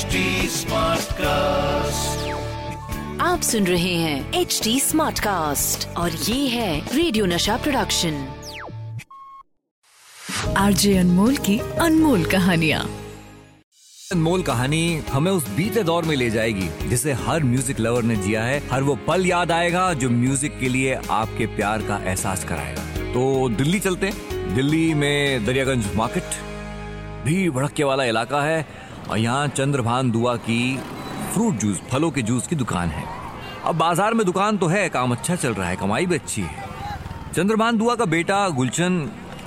HD cast आप सुन रहे हैं एच डी स्मार्ट कास्ट और ये है रेडियो नशा प्रोडक्शन आरजे अनमोल की अनमोल कहानियाँ। अनमोल कहानी हमें उस बीते दौर में ले जाएगी जिसे हर म्यूज़िक लवर ने जिया है हर वो पल याद आएगा जो म्यूज़िक के लिए आपके प्यार का एहसास कराएगा। तो दिल्ली चलते हैं। दिल्ली में दरियागंज मार्केट भीड़ भड़के वाला इलाका है। और यहाँ चंद्रभान दुआ की फ्रूट जूस, फलों के जूस की दुकान है। अब बाज़ार में दुकान तो है, काम अच्छा चल रहा है, कमाई भी अच्छी है। चंद्रभान दुआ का बेटा गुलशन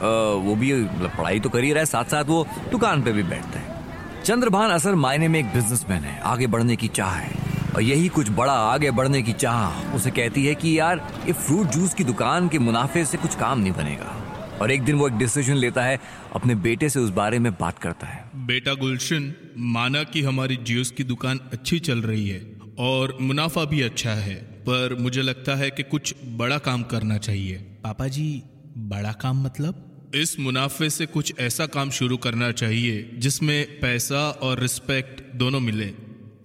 वो भी मतलब पढ़ाई तो कर ही रहा है साथ साथ वो दुकान पे भी बैठता है। चंद्रभान असल मायने में एक बिजनेसमैन है, आगे बढ़ने की चाह है। और यही कुछ बड़ा आगे बढ़ने की चाह उसे कहती है कि यार, ये फ्रूट जूस की दुकान के मुनाफे से कुछ काम नहीं बनेगा। और एक दिन वो एक डिसीज़न लेता है, अपने बेटे से उस बारे में बात करता है। बेटा गुलशन माना कि हमारी जूस की दुकान अच्छी चल रही है और मुनाफा भी अच्छा है पर मुझे लगता है कि कुछ बड़ा काम करना चाहिए। पापा जी बड़ा काम मतलब? इस मुनाफे से कुछ ऐसा काम शुरू करना चाहिए जिसमें पैसा और रिस्पेक्ट दोनों मिले।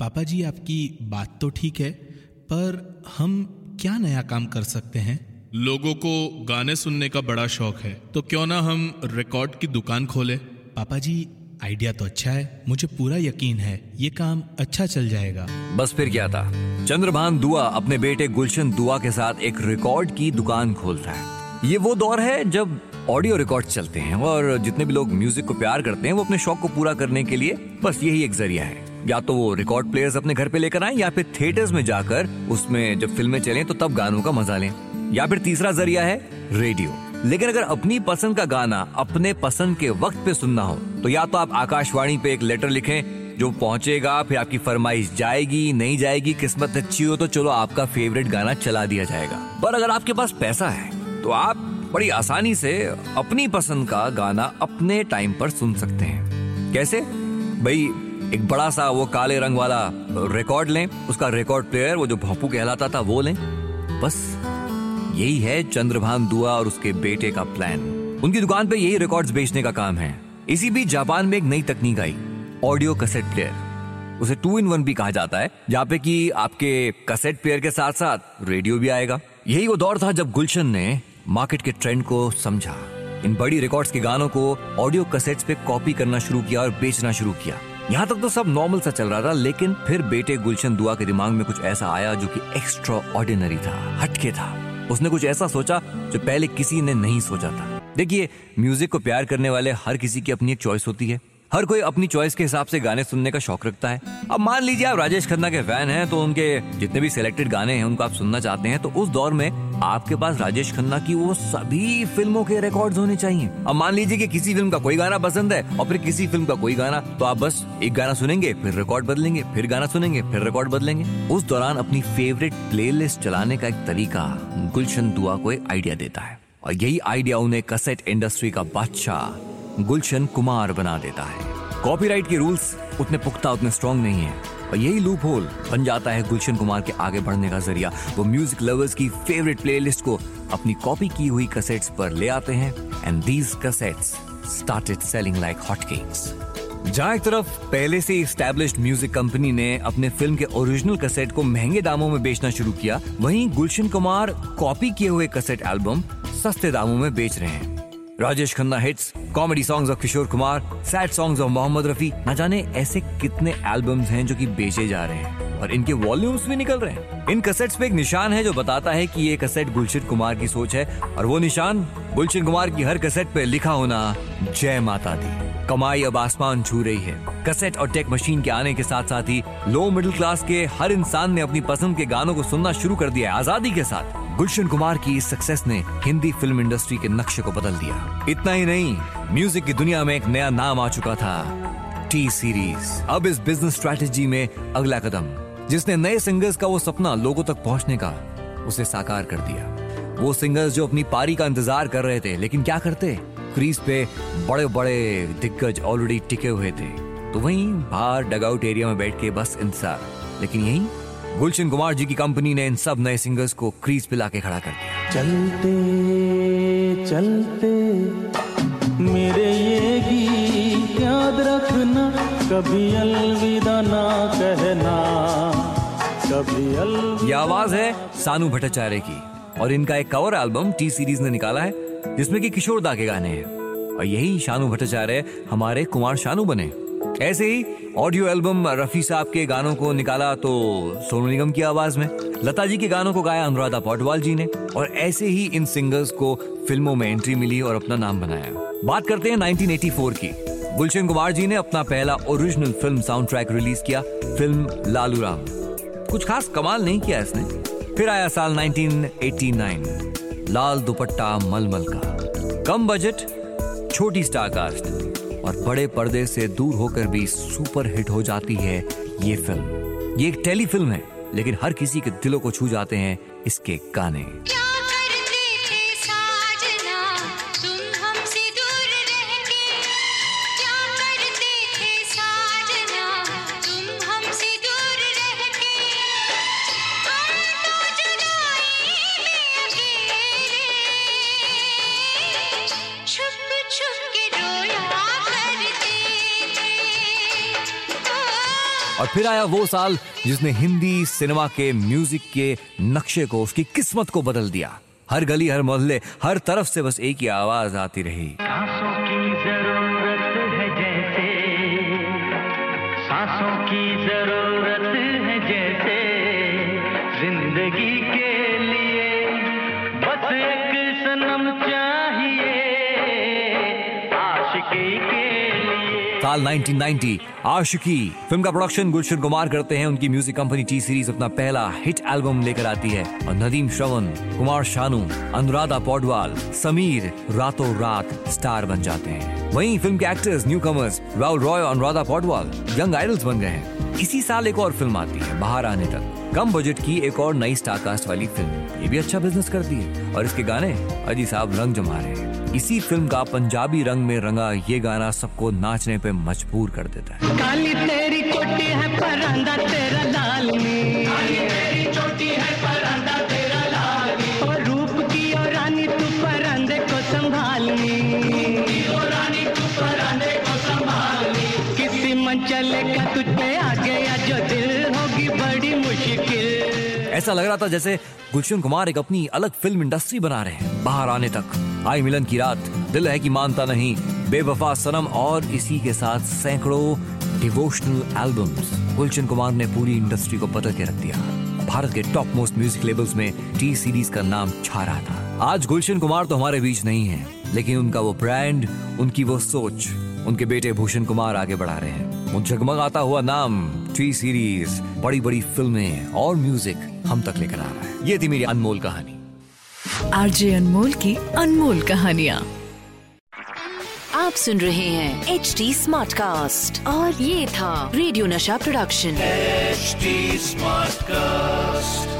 पापा जी आपकी बात तो ठीक है पर हम क्या नया काम कर सकते हैं? लोगों को गाने सुनने का बड़ा शौक है तो क्यों ना हम रिकॉर्ड की दुकान खोले? पापा जी आइडिया तो अच्छा है, मुझे पूरा यकीन है, ये काम अच्छा चल जाएगा। बस फिर क्या था, चंद्रभान दुआ अपने बेटे गुलशन दुआ के साथ एक रिकॉर्ड की दुकान खोलता है। ये वो दौर है जब ऑडियो रिकॉर्ड चलते हैं और जितने भी लोग म्यूज़िक को प्यार करते हैं, वो अपने शौक को पूरा करने के लिए बस यही एक ज़रिया है। या तो वो रिकॉर्ड प्लेयर्स अपने घर पे लेकर आए, या फिर थिएटर्स में जाकर उसमें जब फ़िल्में चलें तो तब गानों का मज़ा लें। या फिर तीसरा ज़रिया है रेडियो। लेकिन अगर अपनी पसंद का गाना अपने पसंद के वक्त पे सुनना हो तो या तो आप आकाशवाणी पे एक लेटर लिखें, जो पहुंचेगा, फिर आपकी फरमाइश जाएगी, नहीं जाएगी, किस्मत अच्छी हो तो चलो आपका फेवरेट गाना चला दिया जाएगा। पर अगर आपके पास पैसा है तो आप बड़ी आसानी से अपनी पसंद का गाना अपने टाइम पर सुन सकते हैं। कैसे? भाई, एक बड़ा सा वो काले रंग वाला रिकॉर्ड लें, उसका रिकॉर्ड प्लेयर वो जो भोंपू कहलाता था, वो लें। बस। यही है चंद्रभान दुआ और उसके बेटे का प्लान उनकी दुकान पे यही रिकॉर्ड्स बेचने का काम है. इसी बीच जापान में एक नई तकनीक आई. ऑडियो कैसेट प्लेयर उसे टू इन वन भी कहा जाता है, जहाँ पे कि आपके कैसेट प्लेयर के साथ साथ रेडियो भी आएगा. यही वो दौर था जब गुलशन ने मार्केट के ट्रेंड को समझा. इन बड़ी रिकॉर्ड्स के गानों को ऑडियो कैसेट्स पे कॉपी करना शुरू किया और बेचना शुरू किया. यहाँ तक तो सब नॉर्मल सा चल रहा था, लेकिन फिर बेटे गुलशन दुआ के दिमाग में कुछ ऐसा आया जो कि एक्स्ट्रा ऑर्डिनरी था, हटके था. उसने कुछ ऐसा सोचा जो पहले किसी ने नहीं सोचा था। देखिए म्यूज़िक को प्यार करने वाले हर किसी की अपनी एक चॉइस होती है। हर कोई अपनी चॉइस के हिसाब से गाने सुनने का शौक रखता है। अब मान लीजिए आप राजेश खन्ना के फ़ैन हैं तो उनके जितने भी सिलेक्टेड गाने हैं, उनको आप सुनना चाहते हैं तो उस दौर में आपके पास राजेश खन्ना की वो सभी फ़िल्मों के रिकॉर्ड्स होने चाहिए। अब मान लीजिए कि किसी फ़िल्म का कोई गाना पसंद है और फिर किसी फ़िल्म का कोई गाना तो आप बस एक गाना सुनेंगे, फिर रिकॉर्ड बदलेंगे, फिर गाना सुनेंगे, फिर रिकॉर्ड बदलेंगे। उस दौरान अपनी फेवरेट प्लेलिस्ट चलाने का एक तरीका गुलशन दुआ को एक आइडिया देता है। और यही आइडिया उन्हें कसेट इंडस्ट्री का बादशाह गुलशन कुमार बना देता है। कॉपीराइट के रूल्स उतने पुख्ता, उतने स्ट्रॉन्ग नहीं है। और यही लूप होल बन जाता है गुलशन कुमार के आगे बढ़ने का ज़रिया। वो म्यूज़िक लवर्स की फेवरेट प्लेलिस्ट को अपनी कॉपी की हुई कैसेट्स पर ले आते हैं and these cassettes started selling like hotcakes जहाँ एक तरफ़ पहले से स्टैब्लिश्ड म्यूज़िक कंपनी ने अपने फ़िल्म के ओरिजिनल कसेट को महँगे दामों में बेचना शुरू किया, वहीं गुलशन कुमार कॉपी किए हुए कसेट एल्बम सस्ते दामों में बेच रहे हैं। Rajesh Khanna hits comedy songs of Kishore Kumar sad songs of Mohammad Rafi न जाने ऐसे कितने एल्बम्स हैं जो कि बेचे जा रहे हैं और इनके वॉल्यूम्स भी निकल रहे हैं। इन कैसेट्स पे एक निशान है जो बताता है कि ये कसेट गुलशन कुमार की सोच है और वो निशान गुलशन कुमार की हर कसेट पे लिखा होना जय माता दी। कमाई अब आसमान छू रही है। कसेट और टेक मशीन के आने के साथ साथ ही लो मिडिल क्लास के हर इंसान ने अपनी पसंद के गानों को सुनना शुरू कर दिया आज़ादी के साथ। गुलशन कुमार की इस सक्सेस ने हिंदी फ़िल्म इंडस्ट्री के नक्शे को बदल दिया। इतना ही नहीं म्यूज़िक की दुनिया में एक नया नाम आ चुका था टी सीरीज़ अब इस बिज़नेस स्ट्रेटेजी में अगला कदम, जिसने नए सिंगर्स का वो सपना लोगों तक पहुँचने का, उसे साकार कर दिया। वो सिंगर्स जो अपनी पारी का इंतज़ार कर रहे थे, लेकिन क्या करते? क्रीज पे बड़े बड़े दिग्गज ऑलरेडी टिके हुए थे। तो वहीं बाहर डगआउट एरिया में बैठ के बस इंतज़ार। लेकिन यहीं गुलशन कुमार जी की कंपनी ने इन सब नए सिंगर्स को क्रीज पे लाके खड़ा कर दिया। चलते चलते मेरे ये गीत याद रखना कभी अलविदा ना कहना कभी अलविदा ये आवाज़ है सानू भट्टाचार्य की और इनका एक कवर एल्बम टी सीरीज़ ने निकाला है जिसमें कि किशोर दा के गाने हैं। और यही शानू भट्टाचार्य हमारे कुमार शानू बने। ऐसे ही ऑडियो एल्बम रफी साहब के गानों को निकाला तो सोनू निगम की आवाज़ में। लता जी के गानों को गाया अनुराधा पौडवाल जी ने और ऐसे ही इन सिंगर्स को फ़िल्मों में एंट्री मिली और अपना नाम बनाया। बात करते हैं 1984 की। गुलशन कुमार जी ने अपना पहला original film soundtrack release किया, फ़िल्म लालू राम कुछ खास कमाल नहीं किया इसने। फिर आया साल 1989 लाल दुपट्टा मलमल का। कम बजट, छोटी स्टार कास्ट। और बड़े पर्दे से दूर होकर भी सुपर हिट हो जाती है ये फ़िल्म। ये एक टेली फ़िल्म है, लेकिन हर किसी के दिलों को छू जाते हैं इसके गाने। और फिर आया वो साल जिसने हिंदी सिनेमा के म्यूज़िक के नक्शे को, उसकी किस्मत को बदल दिया। हर गली, हर मोहल्ले, हर तरफ़ से बस एक ही आवाज़ आती रही। साल 1990 आशिकी। फ़िल्म का प्रोडक्शन गुलशन कुमार करते हैं। उनकी म्यूज़िक कंपनी टी सीरीज़ अपना पहला हिट एल्बम लेकर आती है। और नदीम श्रवण, कुमार शानू, अनुराधा पौडवाल, समीर रातों रात स्टार बन जाते हैं। वहीं फ़िल्म के actors newcomers Rahul Roy और अनुराधा पौडवाल यंग आइडल्स बन गए हैं। इसी साल एक और फ़िल्म आती है, बाहर आने तक। कम बजट की एक और नई स्टारकास्ट वाली फ़िल्म ये भी अच्छा बिज़नेस करती है। और इसके गाने अजी साहब रंग जमा रहे हैं। इसी फ़िल्म का पंजाबी रंग में रंगा ये गाना सबको नाचने पे मजबूर कर देता है। काली तेरी कोटी है परांदा तेरा लाल नी काली तेरी चोटी है परांदा तेरा लाल नी और रूप की और रानी तू परांदे को संभालनी और रानी तू परांदे को संभालनी किसी मन चलेगा तुझ पे आ गया जो दिल होगी बड़ी मुश्किल। ऐसा लग रहा था जैसे गुलशन कुमार एक अपनी अलग फ़िल्म इंडस्ट्री बना रहे हैं। बाहर आने तक। आई मिलन की रात। दिल है कि मानता नहीं। बेवफा सनम और इसी के साथ सैकड़ों डिवोशनल एल्बम्स गुलशन कुमार ने पूरी इंडस्ट्री को बदल के रख दिया। भारत के टॉप मोस्ट म्यूज़िक लेबल्स में टी सीरीज़ का नाम छा रहा था। आज गुलशन कुमार तो हमारे बीच नहीं है, लेकिन उनका वो ब्रांड उनकी वो सोच, उनके बेटे भूषण कुमार आगे बढ़ा रहे हैं। वो जगमगाता हुआ नाम टी सीरीज़ बड़ी बड़ी फ़िल्में और म्यूज़िक हम तक लेकर आ रहा है। ये थी मेरी अनमोल कहानी। आरजे अनमोल की अनमोल कहानिया। आप सुन रहे हैं एच डी स्मार्ट कास्ट और ये था रेडियो नशा प्रोडक्शन। H smart Smartcast.